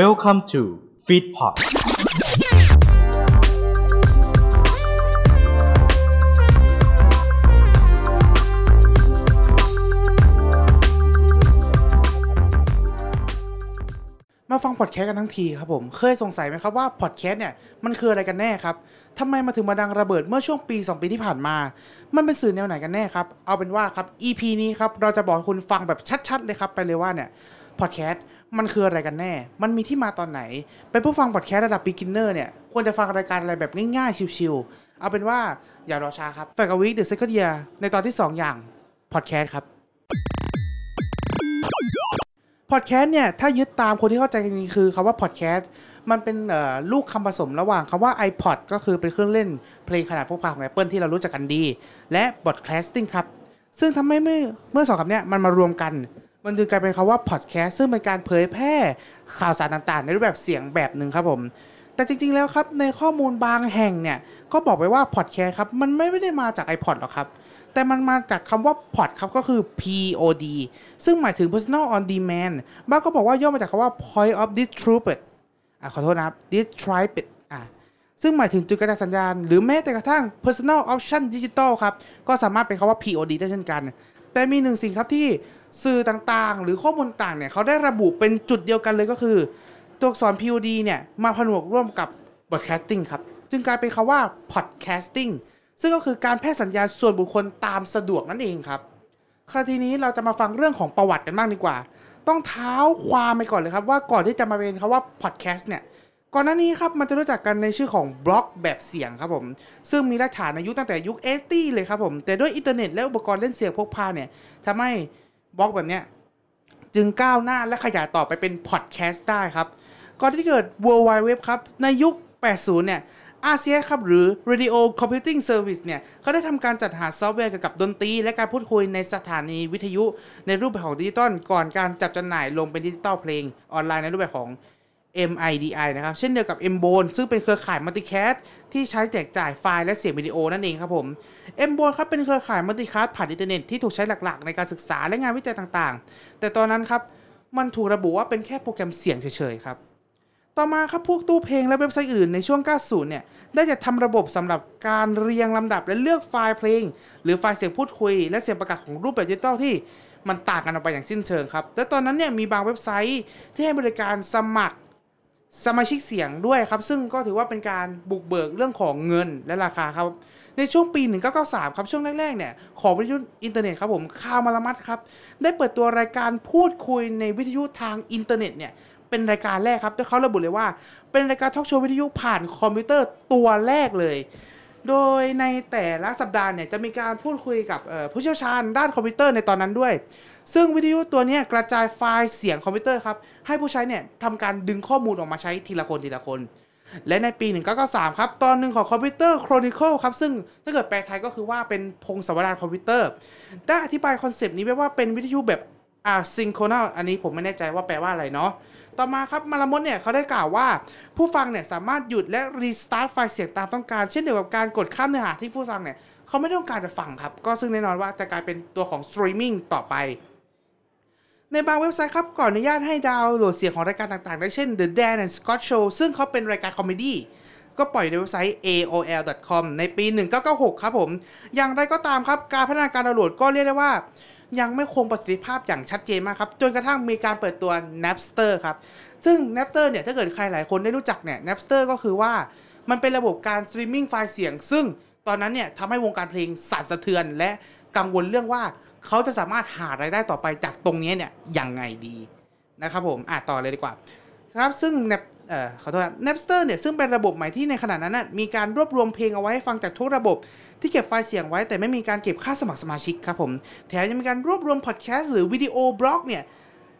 Welcome to Feedpot มาฟังพอดแคสต์กันทั้งทีครับผม เคยสงสัยไหมครับว่าพอดแคสต์เนี่ยมันคืออะไรกันแน่ครับทำไมมาถึงมาดังระเบิดเมื่อช่วงปี 2 ปีที่ผ่านมา มันเป็นสื่อแนวไหนกันแน่ครับ เอาเป็นว่าครับ EP นี้ครับเราจะบอกคุณฟังแบบชัดๆเลยครับไปเลยว่าเนี่ยพอดแคสต์ มันคืออะไรกันแน่ มันมีที่มาตอนไหนเป็นผู้ฟังพอดแคสต์ระดับ beginner เนี่ย ควรจะฟังรายการอะไรแบบง่ายๆ ชิวๆ เอาเป็นว่าอย่ารอช้าครับแฟกวิกเดอะเซคันเดียในตอนที่ 2 อย่างพอดแคสต์ครับพอดแคสต์เนี่ย ถ้ายึดตามคนที่เข้าใจกันจริงๆคือคำว่าพอดแคสต์มันเป็นลูกคำผสมระหว่างคำว่า iPod ก็คือเป็นเครื่องเล่นเพลงขนาดพกพาของ Apple ที่เรารู้จักกันดี และ broadcasting ครับ ซึ่งทำให้เมื่อเมื่อสองคำนี้มันมารวมกัน มันจึงกลายเป็นคำว่า podcast ซึ่งเป็นการเผยแพร่ข่าวสารต่างๆ ในรูปแบบเสียงแบบหนึ่งครับผม แต่จริงๆแล้วครับในข้อมูลบางแห่งเนี่ย ก็บอกไว้ว่า podcast ครับ มันไม่ได้มาจาก iPod หรอกครับ แต่มันมาจากคำว่า pod ครับก็คือ POD ซึ่งหมายถึง personal on demand บ้างก็บอกว่าย่อมาจากคำว่า point of Distribute อะขอโทษนะครับ Distribute อะซึ่งหมายถึงจุดกระจายสัญญาณ หรือแม้แต่กระทั่ง personal option digital ครับ ก็สามารถเป็นคำว่า POD ได้เช่นกัน แต่มีหนึ่งสิ่งครับที่สื่อต่างๆ หรือข้อมูลต่างเนี่ยเขาได้ระบุเป็นจุดเดียวกันเลยก็คือ ตัวอักษร POD เนี่ยมาผนวกร่วมกับ broadcasting ครับ จึงกลายเป็นคำว่า podcasting ซึ่งก็คือการแพร่สัญญาส่วนบุคคลตามสะดวกนั่นเองครับค่ะทีนี้เราจะมาฟังเรื่องของประวัติกันบ้างดีกว่า ต้องเท้าความไปก่อนเลยครับว่าก่อนที่จะมาเป็นคำว่า podcast เนี่ย ก่อนหน้านี้ครับมันจะรู้จักกันในชื่อของบล็อกแบบเสียงครับผม ซึ่งมีรากฐานในยุคตั้งแต่ยุค eighty เลยครับผม แต่ด้วยอินเทอร์เน็ตและอุปกรณ์เล่นเสียงพกพาเนี่ยทำให้บล็อกแบบเนี้ยจึงก้าวหน้าและขยายต่อไปเป็นพอดแคสต์ได้ครับ ก่อนที่เกิด World Wide Web ครับ ในยุค 80 เนี่ย RCS ครับหรือ Radio Computing Service เนี่ยเขาได้ทำการจัดหาซอฟต์แวร์เกี่ยวกับดนตรี และการพูดคุยในสถานีวิทยุในรูปแบบของดิจิตอลก่อนการจัดจำหน่ายลงเป็นดิจิตอลเพลงออนไลน์ในรูปแบบของ MIDI นะครับ เช่นเดียวกับ m b o n e ซึ่งเป็นเครือข่าย Multicast ที่ใช้แจกจ่ายไฟล์และเสียงวิดีโอนั่นเองครับผม m b o n e ครับเป็นเครือข่าย Multicast ผ่านอินเทอร์เน็ตที่ถูกใช้หลักๆ ในการศึกษาและงานวิจัยต่างๆ แต่ตอนนั้นครับ มันถูกระบุว่าเป็นแค่โปรแกรมเสียงเฉยๆครับ ต่อมาครับพวกตู้เพลงและเว็บไซต์อื่นในช่วง 90 เนี่ย ได้จัดทำระบบสำหรับการเรียงลำดับและเลือกไฟล์เพลง หรือไฟล์เสียงพูดคุย และเสียงประกาศของรูปแบบดิจิตอลที่มันต่างกันออกไปอย่างสิ้นเชิงครับ และตอนนั้นเนี่ยมีบางเว็บไซต์ที่ให้บริการสมัคร สมาชิกเสียงด้วยครับ ซึ่งก็ถือว่าเป็นการบุกเบิกเรื่องของเงินและราคาครับ ในช่วงปี 1993 ครับช่วงแรกๆเนี่ยของวิทยุอินเทอร์เน็ตครับผม Carl Malamud ครับ ได้เปิดตัวรายการพูดคุยในวิทยุทางอินเทอร์เน็ตเนี่ยเป็นรายการแรกครับที่เขาระบุเลยว่า เป็นรายการทอล์กโชว์วิทยุผ่านคอมพิวเตอร์ตัวแรกเลย โดยในแต่ละสัปดาห์เนี่ยจะมีการพูดคุยกับผู้เชี่ยวชาญด้านคอมพิวเตอร์ในตอนนั้นด้วย ซึ่งวิทยุตัวนี้กระจายไฟล์เสียงคอมพิวเตอร์ครับ ให้ผู้ใช้เนี่ยทำการดึงข้อมูลออกมาใช้ทีละคนทีละคน และในปี 1993 ครับ ตอนหนึ่งของคอมพิวเตอร์ Chronicle ครับ ซึ่งถ้าเกิดแปลไทยก็คือว่าเป็นพงศาวดารคอมพิวเตอร์ ได้อธิบาย concept นี้ไว้ว่าเป็นวิทยุแบบ asynchronous อันนี้ผมไม่แน่ใจว่าแปลว่าอะไรเนาะ ต่อมาครับ Malamud เนี่ยเขาได้กล่าวว่า ผู้ฟังเนี่ยสามารถหยุดและ restart ไฟล์เสียงตามต้องการ เช่นเดียวกับการกดข้ามเนื้อหาที่ผู้ฟังเนี่ยเขาไม่ต้องการจะฟังครับ ก็ซึ่งแน่นอนว่าจะกลายเป็นตัวของสตรีมมิ่งต่อไปในบางเว็บไซต์ครับก่อนอนุญาตให้ดาวน์โหลดเสียงของรายการต่างๆ ได้เช่น The Dan and Scott Show ซึ่งเขาเป็นรายการ comedy ก็ปล่อยในเว็บไซต์ aol.com ในปี 1996 ครับผม อย่างไรก็ตามครับ การพัฒนาการดาวน์โหลดก็เรียกได้ว่า ยังไม่คงประสิทธิภาพอย่างชัดเจนมากครับ จนกระทั่งมีการเปิดตัว Napster ครับ ซึ่ง Napster เนี่ยถ้าเกิดใครหลายคนได้รู้จักเนี่ย Napster ก็คือว่ามันเป็นระบบการสตรีมมิ่งไฟล์เสียง ซึ่งตอนนั้นเนี่ยทำให้วงการเพลงสั่นสะเทือน และกังวลเรื่องว่าเขาจะสามารถหารายได้ต่อไปจากตรงนี้เนี่ยยังไงดีนะครับผมอะต่อเลยดีกว่า ครับซึ่ง Nap เอ่อขอโทษครับ Napster เนี่ยซึ่งเป็นระบบใหม่ที่ในขณะนั้นนะมีการรวบรวมเพลงเอาไว้ให้ฟังจากทุกระบบ ที่เก็บไฟล์เสียงไว้ แต่ไม่มีการเก็บค่าสมัครสมาชิกครับผม แถมยังมีการรวบรวมพอดแคสต์หรือวิดีโอบล็อกเนี่ย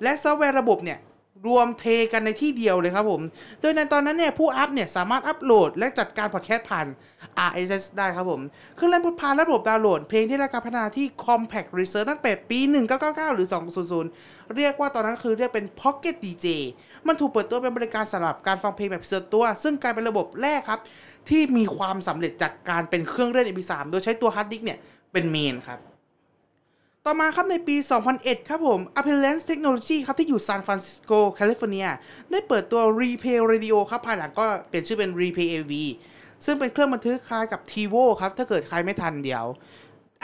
และซอฟต์แวร์ระบบเนี่ย รวมเทกันในที่เดียวเลยครับผม โดยในตอนนั้นเนี่ยผู้อัพเนี่ยสามารถอัพโหลดและจัดการพอดแคสต์ผ่าน RSS ได้ครับผมเครื่องเล่นพกพาระบบดาวน์โหลด เพลงที่ได้รับการพัฒนาที่ Compaq Research ตั้งแต่ปี 1999 หรือ2000 เรียกว่าตอนนั้นคือเรียกเป็น Pocket DJ มันถูกเปิดตัวเป็นบริการสำหรับการฟังเพลงแบบส่วนตัว ซึ่งกลายเป็นระบบแรกครับ ที่มีความสำเร็จจากการเป็นเครื่องเล่น MP3 โดยใช้ตัวฮาร์ดดิสก์เนี่ยเป็น main ครับ ต่อมาครับในปี 2001 ครับผม Applian Technologies ครับที่อยู่ซานฟรานซิสโกแคลิฟอร์เนีย ได้เปิดตัว Replay Radio ครับ ภายหลังก็เปลี่ยนชื่อเป็น Replay AV ซึ่งเป็นเครื่องบันทึกคล้ายกับ TiVo ครับ ถ้าเกิดใครไม่ทันเดี๋ยว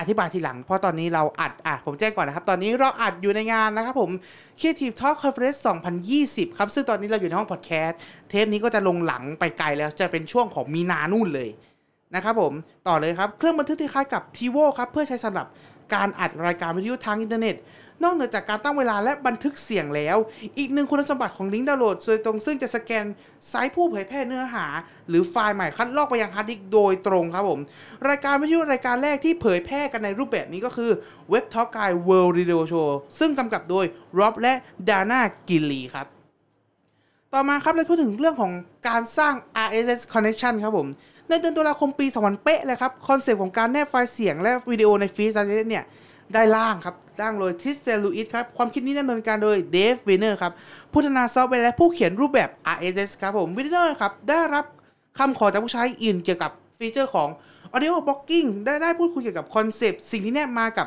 อธิบายทีหลัง เพราะตอนนี้เราอัด อะ ผมแจ้งก่อนนะครับ ตอนนี้เราอัดอยู่ในงานนะครับผม Creative Talk Conference 2020 ครับ ซึ่งตอนนี้เราอยู่ในห้องพอดแคสต์ เทปนี้ก็จะลงหลังไปไกลแล้ว จะเป็นช่วงของมีนานู่นเลยนะครับผม ต่อเลยครับ เครื่องบันทึกที่คล้ายกับ TiVo ครับ เพื่อใช้สำหรับ การอัดรายการวิทยุทางอินเทอร์เน็ต นอกเหนือจากการตั้งเวลาและบันทึกเสียงแล้ว อีกหนึ่งคุณสมบัติของลิงก์ดาวน์โหลดโดยตรงซึ่งจะสแกนไซต์ผู้เผยแพร่เนื้อหา หรือไฟล์ใหม่คัดลอกไปยังฮาร์ดดิสก์โดยตรงครับผม รายการวิทยุรายการแรกที่เผยแพร่กันในรูปแบบนี้ก็คือ Web Talk Guys World Radio Show ซึ่งกำกับโดยร็อบและดาน่ากิลลีครับต่อมาครับเราพูดถึงเรื่องของการสร้าง RSS connection ครับผม ในเดือนตุลาคมปี 2000 เป๊ะเลยครับ คอนเซปต์ของการแนบไฟล์เสียงและวิดีโอในฟีด RSS เนี่ยได้ร่างครับร่างโดยทริสตันลูอิสครับ ความคิดนี้ดำเนินการโดยเดฟวินเนอร์ครับ ผู้พัฒนาซอฟต์แวร์และผู้เขียนรูปแบบ RSS ครับผมวินเนอร์ครับ ได้รับคำขอจากผู้ใช้อินเกี่ยวกับฟีเจอร์ของ Audio Blogging ได้ได้พูดคุยเกี่ยวกับคอนเซปต์สิ่งที่แนบมากับ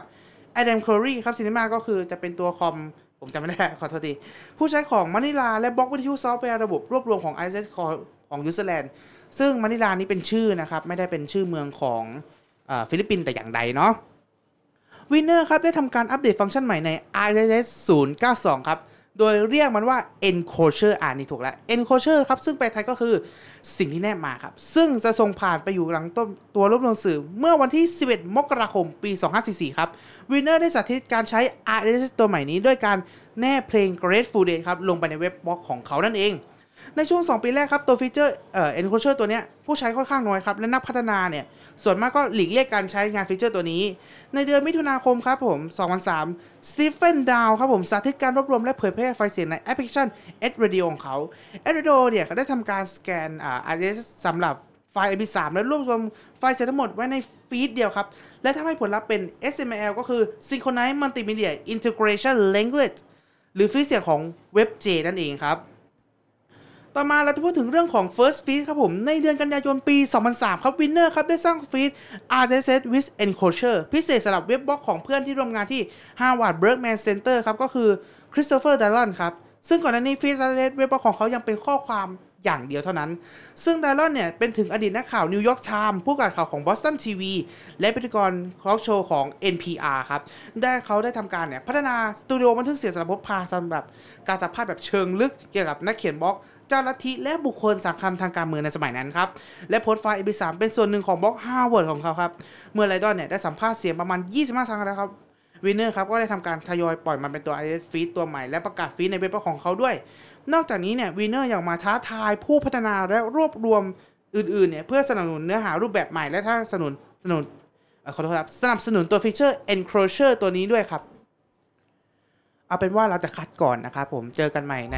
Adam Curry ครับสิ่งที่มาก็คือจะเป็นตัวคอมผมจำไม่ได้ ขอโทษที ผู้ใช้ของมานิลาและบล็อกวิทยุซอฟต์แวร์ระบบรวบรวมของ RSS ขอ ของ UserLand ซึ่งมานิลานี้เป็นชื่อนะครับ ไม่ได้เป็นชื่อเมืองของฟิลิปปินส์แต่อย่างใดเนาะวินเนอร์ครับได้ทำการอัปเดตฟังก์ชันใหม่ใน RSS 092 ครับ โดยเรียกมันว่า enclosure อ่านนี่ถูกแล้ว enclosure ครับ ซึ่งแปลไทยก็คือสิ่งที่แนบมาครับ ซึ่งจะส่งผ่านไปอยู่หลังต้นตัวรวบรวมสื่อเมื่อวันที่ 11 มกราคม ปี 2544 ครับวินเนอร์ได้สาธิตการใช้ RSS ตัวใหม่นี้ ด้วยการแนบเพลง Grateful Dead ครับ ลงไปในเว็บบล็อกของเขานั่นเอง ในช่วง 2 ปีแรกครับ ตัวฟีเจอร์เอ่อ enclosure ตัวเนี้ยผู้ใช้ค่อนข้างน้อยครับ และนักพัฒนาเนี่ย ส่วนมากก็หลีกเลี่ยงการใช้งานฟีเจอร์ตัวนี้ ในเดือนมิถุนาคมครับผม 2003สตีเฟนดาวครับผม สาธิตการรวบรวมและเผยแพร่ไฟล์เสียงในแอปพลิเคชัน Ed Radio ของเขา Ed Radio เนี่ยเขาได้ทำการสแกนอ่า RSS สำหรับไฟล์ MP3 และรวบรวมไฟล์เสียงทั้งหมดไว้ในฟีดเดียวครับ และทำให้ผลลัพธ์เป็น SMIL ก็คือ Synchronized Multimedia Integration Language หรือฟีดเสียงของ WebJ นั่นเองครับ ต่อมาเราจะพูดถึงเรื่องของ First Feed ครับผม ในเดือนกันยายนปี 2003 ครับ Winer ครับ ได้สร้างฟีด RSS with Enclosure พิเศษสำหรับเว็บบล็อกของเพื่อนที่ร่วมงานที่ Harvard Berkman Center ครับ ก็คือ Christopher Lydon ครับ ซึ่งก่อนหน้านี้ฟีด RSS เว็บบล็อกของเขายังเป็นข้อความอย่างเดียวเท่านั้น ซึ่ง Lydon เนี่ย เป็นถึงอดีตนักข่าว New York Times ผู้ประกาศข่าวของ Boston TV และพิธีกรทอล์กโชว์ของ NPR ครับ ได้เขาได้ทำการเนี่ย พัฒนาสตูดิโอบันทึกเสียงสำหรับพกพาสำหรับการสัมภาษณ์แบบเชิงลึกเกี่ยวกับนักเขียนบล็อก เจ้าลัทธิและบุคคลสำคัญทางการเมืองในสมัยนั้นครับ และโพสต์ไฟล์ MP3 เป็นส่วนหนึ่งของบล็อก Harvard ของเขาครับ เมื่อไลดอนเนี่ยได้สัมภาษณ์เสียงประมาณ 25 ครั้งแล้วครับวินเนอร์ครับก็ได้ทำการทยอยปล่อยมันเป็นตัว RSS feed ตัวใหม่และประกาศฟีดในเว็บของเขาด้วย นอกจากนี้เนี่ยวินเนอร์ยังมาท้าทายผู้พัฒนาและรวบรวมอื่นๆเนี่ยเพื่อสนับสนุนเนื้อหารูปแบบใหม่และถ้าสนับสนุนสนุนขอโทษครับสนับสนุนตัวฟีเจอร์ enclosure ตัวนี้ด้วยครับ เอาเป็นว่าเราจะคัดก่อนนะครับผมเจอกันใหม่ใน